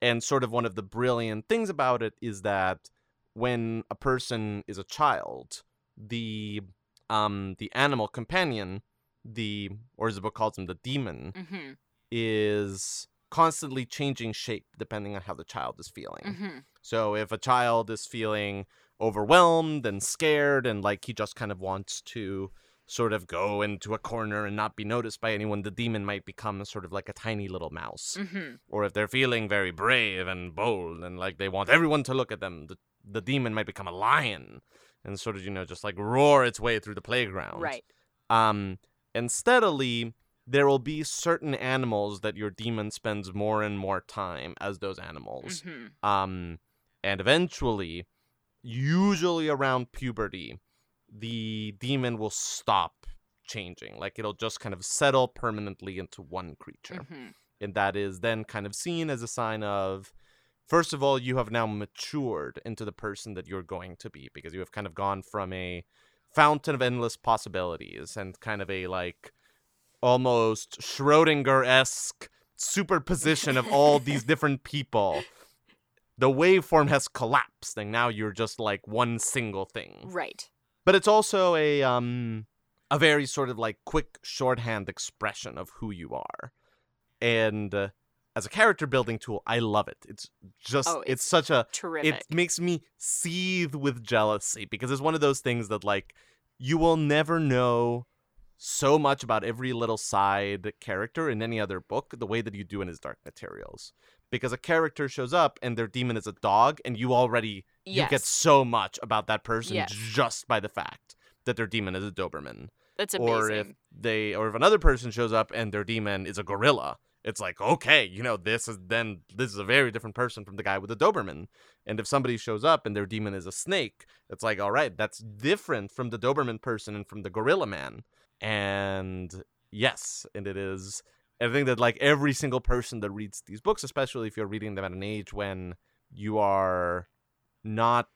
And sort of one of the brilliant things about it is that when a person is a child, the um the animal companion, the or as the book calls him, the daemon, Mm-hmm. is constantly changing shape depending on how the child is feeling. Mm-hmm. So if a child is feeling overwhelmed and scared and like he just kind of wants to sort of go into a corner and not be noticed by anyone, the daemon might become sort of like a tiny little mouse. Mm-hmm. Or if they're feeling very brave and bold and like they want everyone to look at them, the, the daemon might become a lion and sort of, you know, just like roar its way through the playground. Right. Um, and steadily, there will be certain animals that your daemon spends more and more time as those animals. Mm-hmm. Um, and eventually, usually around puberty, the daemon will stop changing. Like it'll just kind of settle permanently into one creature. Mm-hmm. And that is then kind of seen as a sign of, first of all, you have now matured into the person that you're going to be because you have kind of gone from a fountain of endless possibilities and kind of a like almost Schrodinger esque superposition of all [LAUGHS] these different people. The waveform has collapsed, and now you're just like one single thing. Right. But it's also a um a very sort of like quick shorthand expression of who you are, and uh, as a character building tool, I love it. It's just Oh, it's such a Terrific. it makes me seethe with jealousy because it's one of those things that like you will never know so much about every little side character in any other book the way that you do in his dark materials because a character shows up and their daemon is a dog and you already you get so much about that person Yes. just by the fact that their daemon is a doberman That's amazing. or if they or if another person shows up and their daemon is a gorilla it's like okay you know this is then this is a very different person from the guy with the doberman and if somebody shows up and their daemon is a snake it's like all right that's different from the doberman person and from the gorilla man and yes and it is i think that like every single person that reads these books especially if you're reading them at an age when you are not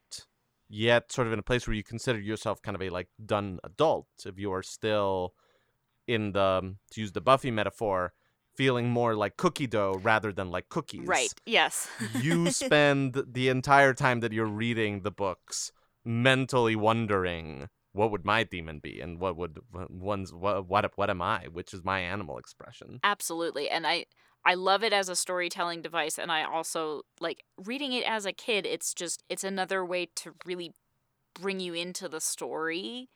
yet sort of in a place where you consider yourself kind of a like done adult if you are still in the to use the buffy metaphor feeling more like cookie dough rather than like cookies right. Yes. [LAUGHS] you spend the entire time that you're reading the books mentally wondering what would my daemon be and what would one's what what, what am i which is my animal expression Absolutely. And I I love it as a storytelling device and I also like reading it as a kid it's just it's another way to really bring you into the story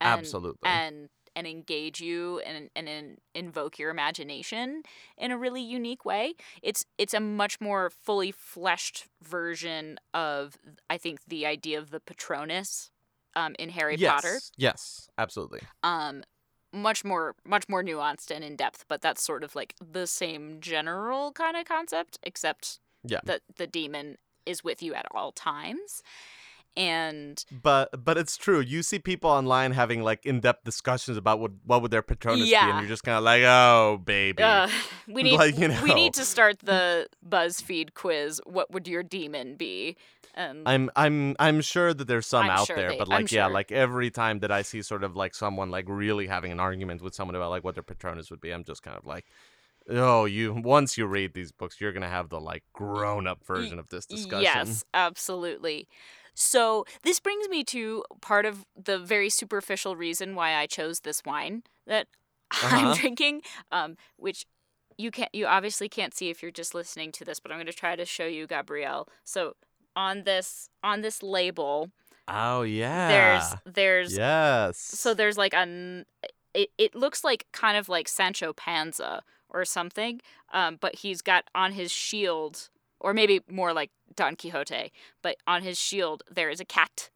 and absolutely and and engage you and and, in invoke your imagination in a really unique way. It's it's a much more fully fleshed version of I think the idea of the Patronus um, in Harry yes Potter. yes absolutely Um, much more much more nuanced and in depth, but that's sort of like the same general kind of concept, except Yeah. that the daemon is with you at all times. And but but it's true you see people online having like in-depth discussions about what what would their patronus be and you're just kind of like oh baby uh, we [LAUGHS] need Like, you we need to start the BuzzFeed quiz. What would your daemon be? And I'm I'm I'm sure that there's some I'm out sure there, they- but I'm like yeah, sure. like every time that I see sort of like someone like really having an argument with someone about like what their Patronus would be, I'm just kind of like, oh, you once you read these books, you're gonna have the like grown up version of this discussion. Yes, absolutely. So this brings me to part of the very superficial reason why I chose this wine that [LAUGHS] Uh-huh. I'm drinking, um, which you can't, you obviously can't see if you're just listening to this, but I'm going to try to show you, Gabriel. So on this on this label, Oh yeah. there's there's yes. so there's like an it, it looks like kind of like Sancho Panza or something, um, but he's got on his shield, or maybe more like Don Quixote, but on his shield there is a cat.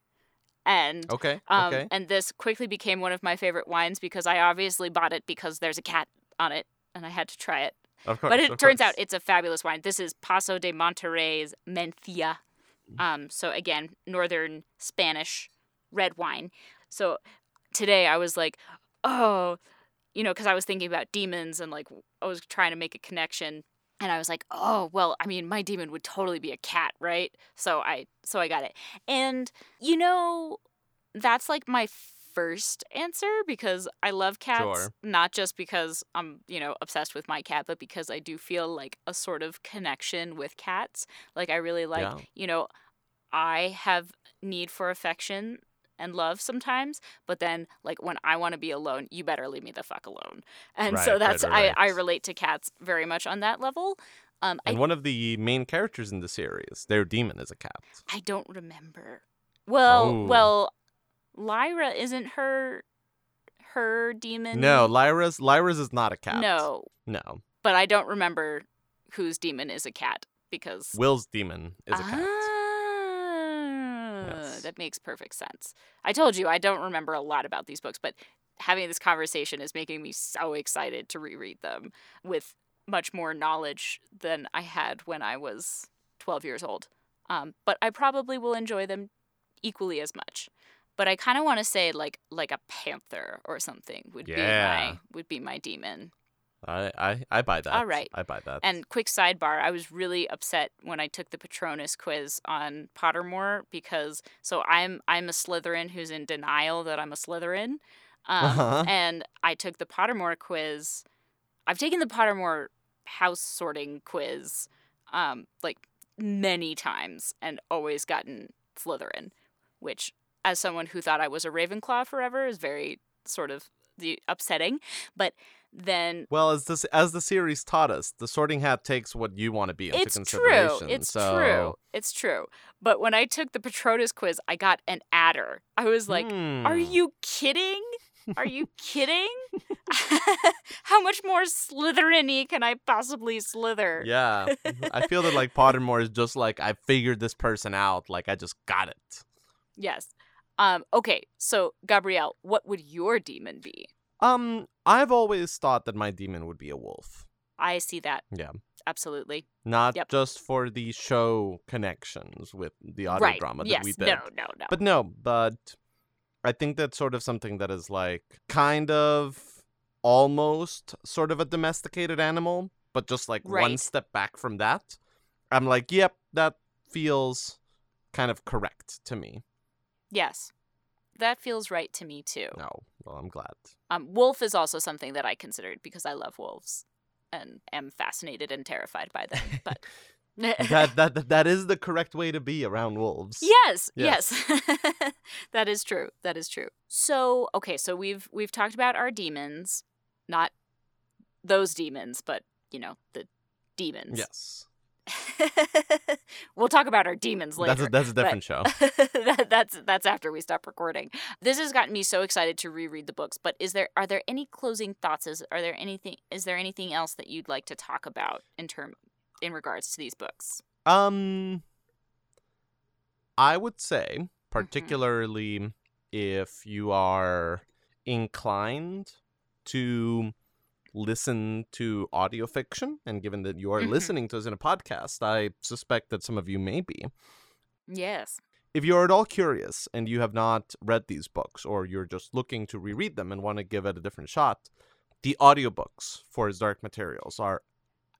And okay. um, okay. and this quickly became one of my favorite wines because I obviously bought it because there's a cat on it and I had to try it. Of course. But it turns course. out it's a fabulous wine. This is Pazo de Monterrey's Mencia. Um, so again, northern Spanish red wine. So today I was like, oh, you know, because I was thinking about daemons and like I was trying to make a connection, and I was like, oh, well, I mean, my daemon would totally be a cat, right? So I so I got it, and you know, that's like my first answer because I love cats, Sure. not just because I'm, you know, obsessed with my cat, but because I do feel like a sort of connection with cats. Like I really like, Yeah. you know, I have need for affection and love sometimes, but then like when I want to be alone, you better leave me the fuck alone. And Right, so right, that's right, I I relate to cats very much on that level. Um I And one of the main characters in the series, their daemon is a cat. I don't remember. Well, Oh. well, Lyra isn't her her daemon. No, Lyra's Lyra's is not a cat. No, No. but I don't remember whose daemon is a cat because Will's daemon is a cat. Ah, Yes. That makes perfect sense. I told you I don't remember a lot about these books, but having this conversation is making me so excited to reread them with much more knowledge than I had when I was 12 years old. Um, but I probably will enjoy them equally as much. But I kind of want to say like like a panther or something would be Yeah. my would be my daemon. I, I I buy that. All right. I buy that. And quick sidebar, I was really upset when I took the Patronus quiz on Pottermore because so I'm I'm a Slytherin who's in denial that I'm a Slytherin. Um, Uh-huh. and I took the Pottermore quiz. I've taken the Pottermore house sorting quiz um like many times and always gotten Slytherin, which as someone who thought I was a Ravenclaw forever is very sort of the upsetting, but then well, as this as the series taught us, the Sorting Hat takes what you want to be into it's true. consideration. It's so... true. It's true. But when I took the Patronus quiz, I got an adder. I was like, "Are Hmm. you kidding? Are you kidding? [LAUGHS] How much more Slytherin-y can I possibly slither?" Yeah, [LAUGHS] I feel that like Pottermore is just like I figured this person out. Like I just got it. Yes. Um. Okay. So, Gabriel, what would your daemon be? Um, I've always thought that my daemon would be a wolf. I see that. Yeah. Absolutely. Not Yep. just for the show connections with the audio right. drama that yes. we did. No. No. No. But no, but I think that's sort of something that is like kind of almost sort of a domesticated animal, but just like one step back from that. I'm like, yep, that feels kind of correct to me. Yes. That feels right to me too. No, well, I'm glad. Um, wolf is also something that I considered because I love wolves and am fascinated and terrified by them. [LAUGHS] But that, that [LAUGHS] that that is the correct way to be around wolves. yes, Yes. yes, [LAUGHS] that is true. That is true. So okay, so we've we've talked about our demons, not those demons, but you know the demons. Yes. [LAUGHS] we'll talk about our demons later. That's a, that's a different show. [LAUGHS] that, that's that's after we stop recording. This has gotten me so excited to reread the books. But is there are there any closing thoughts? Is are there anything is there anything else that you'd like to talk about in term in regards to these books? Um, I would say, Mm-hmm. particularly if you are inclined to listen to audio fiction, and given that you are Mhm. listening to us in a podcast, I suspect that some of you may be. Yes. If you're at all curious and you have not read these books, or you're just looking to reread them and want to give it a different shot, the audiobooks for his Dark Materials are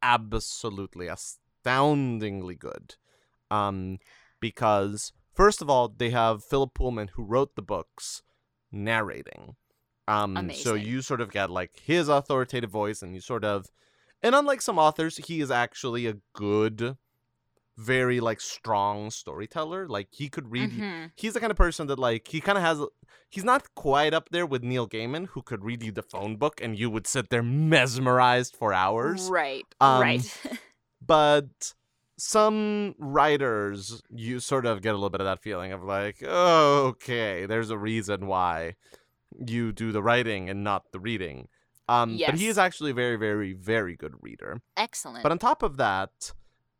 absolutely astoundingly good. Um, because first of all, they have Philip Pullman who wrote the books narrating. Um, so you sort of get like his authoritative voice, and you sort of, and unlike some authors, he is actually a good, very like strong storyteller. Like he could read Mhm. he's the kind of person that like he kind of has he's not quite up there with Neil Gaiman who could read you the phone book and you would sit there mesmerized for hours Right. Um, right. [LAUGHS] but some writers you sort of get a little bit of that feeling of like oh, okay there's a reason why you do the writing and not the reading um but he is actually a very very very good reader Excellent. but on top of that,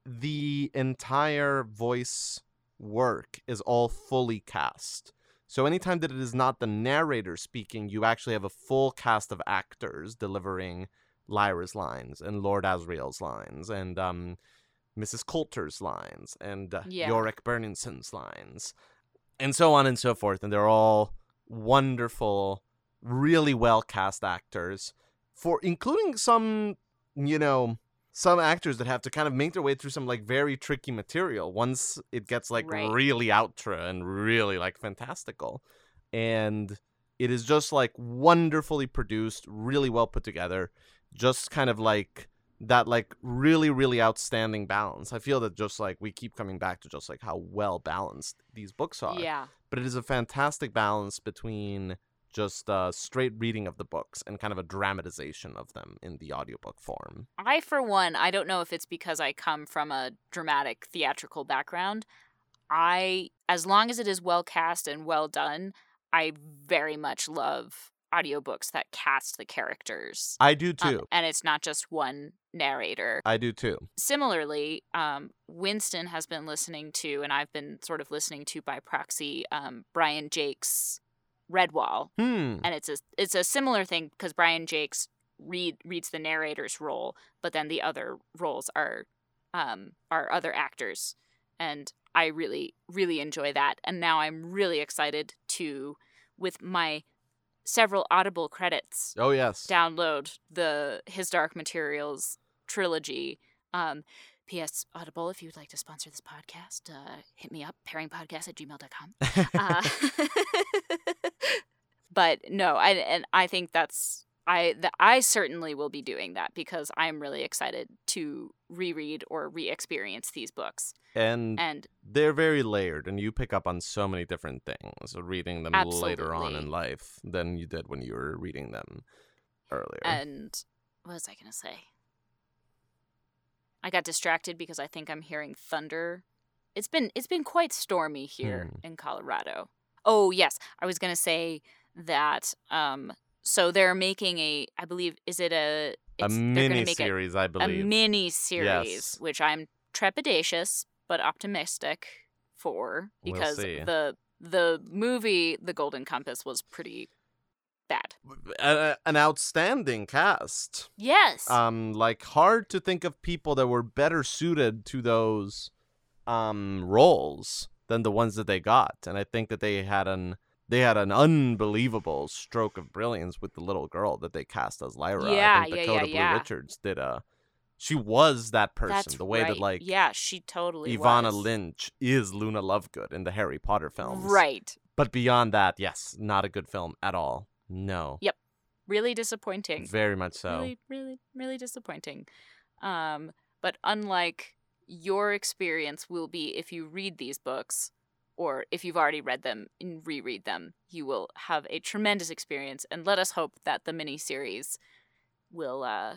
the entire voice work is all fully cast. So anytime that it is not the narrator speaking, you actually have a full cast of actors delivering Lyra's lines and Lord Asriel's lines and um, Mrs. Coulter's lines and uh, Yeah. Iorek Byrnison's lines and so on and so forth. And they're all wonderful, really well cast actors for including some, you know, some actors that have to kind of make their way through some like very tricky material once it gets like Right. really outra and really like fantastical. And It is just like wonderfully produced, really well put together. Just kind of like that like really really outstanding balance. I feel that just like we keep coming back to just like how well balanced these books are. Yeah. But it is a fantastic balance between just uh, straight reading of the books and kind of a dramatization of them in the audiobook form. I, for one, I don't know if it's because I come from a dramatic theatrical background. I, as long as it is well cast and well done, I very much love audiobooks that cast the characters. I do Um, too. and it's not just one narrator. I do too. Similarly, um, Winston has been listening to, and I've been sort of listening to by proxy, um, Brian Jacques' Redwall, Hmm. and it's a it's a similar thing because Brian Jacques read reads the narrator's role, but then the other roles are um, are other actors, and I really really enjoy that. And now I'm really excited to with my several Audible credits Oh yes. download the His Dark Materials trilogy. Um, P.S. Audible, if you'd like to sponsor this podcast, uh, hit me up, pairingpodcast at gmail.com. [LAUGHS] Uh, [LAUGHS] but no, I and I think that's I I certainly will be doing that because I'm really excited to reread or re-experience these books. and And they're very layered, and you pick up on so many different things reading them later on in life than you did when you were reading them earlier. and what was I gonna say? I got distracted because I think I'm hearing thunder. It's been it's been quite stormy here Hmm. in Colorado. Oh yes, I was gonna say that. Um, so they're making a, I believe, is it a? a mini make series, I a, a believe. A mini series, Yes. which I'm trepidatious but optimistic for We'll because see. the the movie The Golden Compass was pretty bad. A- an outstanding cast. Yes. um like hard to think of people that were better suited to those um roles than the ones that they got and i think that they had an they had an unbelievable stroke of brilliance with the little girl that they cast as lyra Yeah, i think yeah, dakota yeah, blue yeah. richards did a she was that person That's the way right. that like yeah, she totally evanna was. lynch is luna lovegood in the harry potter films Right. but beyond that yes not a good film at all no Yep. Really disappointing. very much so Really, really, really disappointing. Um, but unlike your experience will be if you read these books, or if you've already read them and reread them, you will have a tremendous experience. And let us hope that the miniseries will uh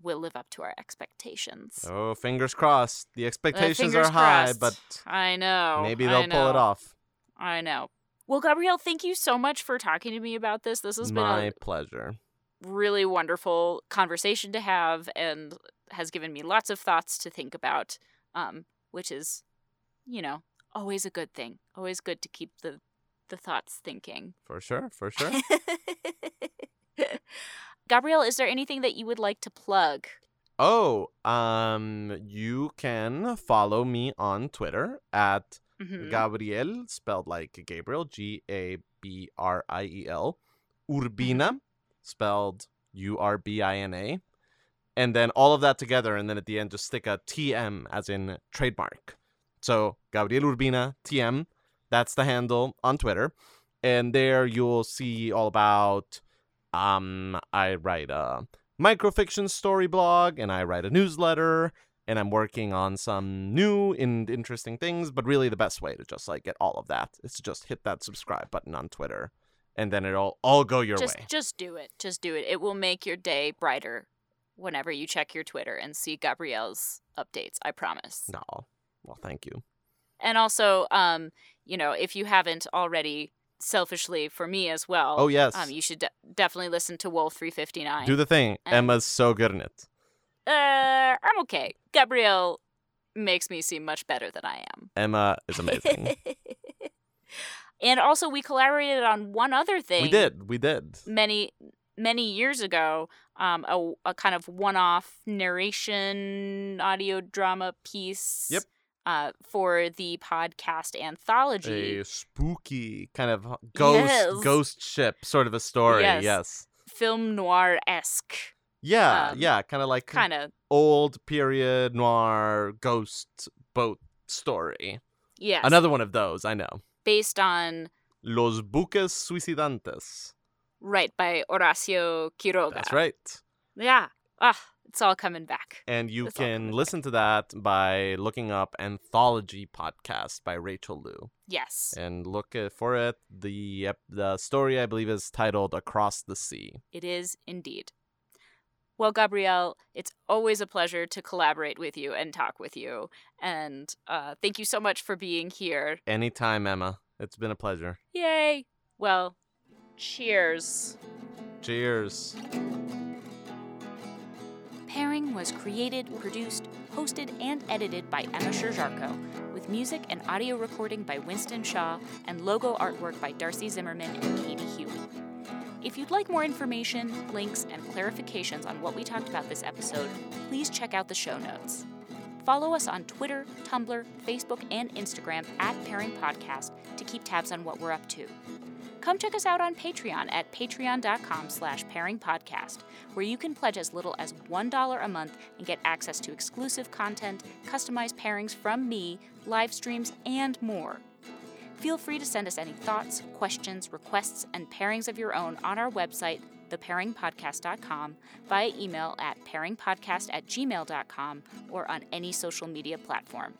will live up to our expectations. oh fingers crossed the Uh, expectations fingers are high crossed. but I know. Maybe they'll pull it off. I know. Well, Gabriel, thank you so much for talking to me about this. This has been My pleasure. really wonderful conversation to have and has given me lots of thoughts to think about um, which is you know always a good thing always good to keep the the thoughts thinking For sure, for sure. [LAUGHS] gabriel is there anything that you would like to plug oh, um, you can follow me on Twitter at Mhm. Gabriel, spelled like Gabriel, G A B R I E L, Urbina, spelled U R B I N A, and then all of that together, and then at the end just stick a TM as in trademark. So Gabriel Urbina TM, that's the handle on Twitter, and there you'll see all about. Um, I write a microfiction story blog, and I write a newsletter, and I'm working on some new and interesting things. But really, the best way to just like get all of that is to just hit that subscribe button on Twitter, and then it'll all go your just way. just do it just do it it will make your day brighter whenever you check your twitter and see gabriel's updates i promise No, well, thank you. and also um you know if you haven't already selfishly for me as well Oh yes, um you should de- definitely listen to wolf 359 do the thing. and- Emma's so good in it. uh i'm okay gabriel makes me seem much better than i am Emma is amazing. [LAUGHS] and also we collaborated on one other thing we did, we did. many many years ago um, a, a kind of one-off narration audio drama piece Yep. Uh, for the podcast anthology A spooky kind of ghost Yes. ghost ship sort of a story. Yes. Yes. film noir-esque Yeah, Um, yeah, kind of like kind of old period noir ghost boat story. yes Another one of those, I know. based on Los buques suicidantes. Right, by Horacio Quiroga. That's right. Yeah. Ah, it's all coming back. And you all can listen to that by looking up Anthology Podcast by Rachel Liu. Yes, And look uh, for it. The the story I believe is titled Across the Sea. it is indeed. Well, Gabriel, it's always a pleasure to collaborate with you and talk with you. And uh, thank you so much for being here. Anytime, Emma. It's been a pleasure. Yay! Well, cheers. Cheers. Pairing was created, produced, hosted, and edited by Emma Sherjarko, with music and audio recording by Winston Shaw and logo artwork by Darcy Zimmerman and Katie Huey. If you'd like more information, links, and clarifications on what we talked about this episode, please check out the show notes. Follow us on Twitter, Tumblr, Facebook, and Instagram at Pairing Podcast to keep tabs on what we're up to. Come check us out on Patreon at patreon.com slash pairingpodcast, where you can pledge as little as $1 a month and get access to exclusive content, customized pairings from me, live streams, and more. Feel free to send us any thoughts, questions, requests, and pairings of your own on our website, thepairingpodcast.com, via email at pairingpodcast at gmail.com, or on any social media platform.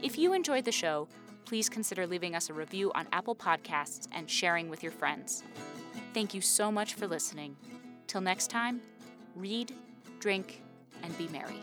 If you enjoyed the show, please consider leaving us a review on Apple Podcasts and sharing with your friends. Thank you so much for listening. Till next time, read, drink, and be merry.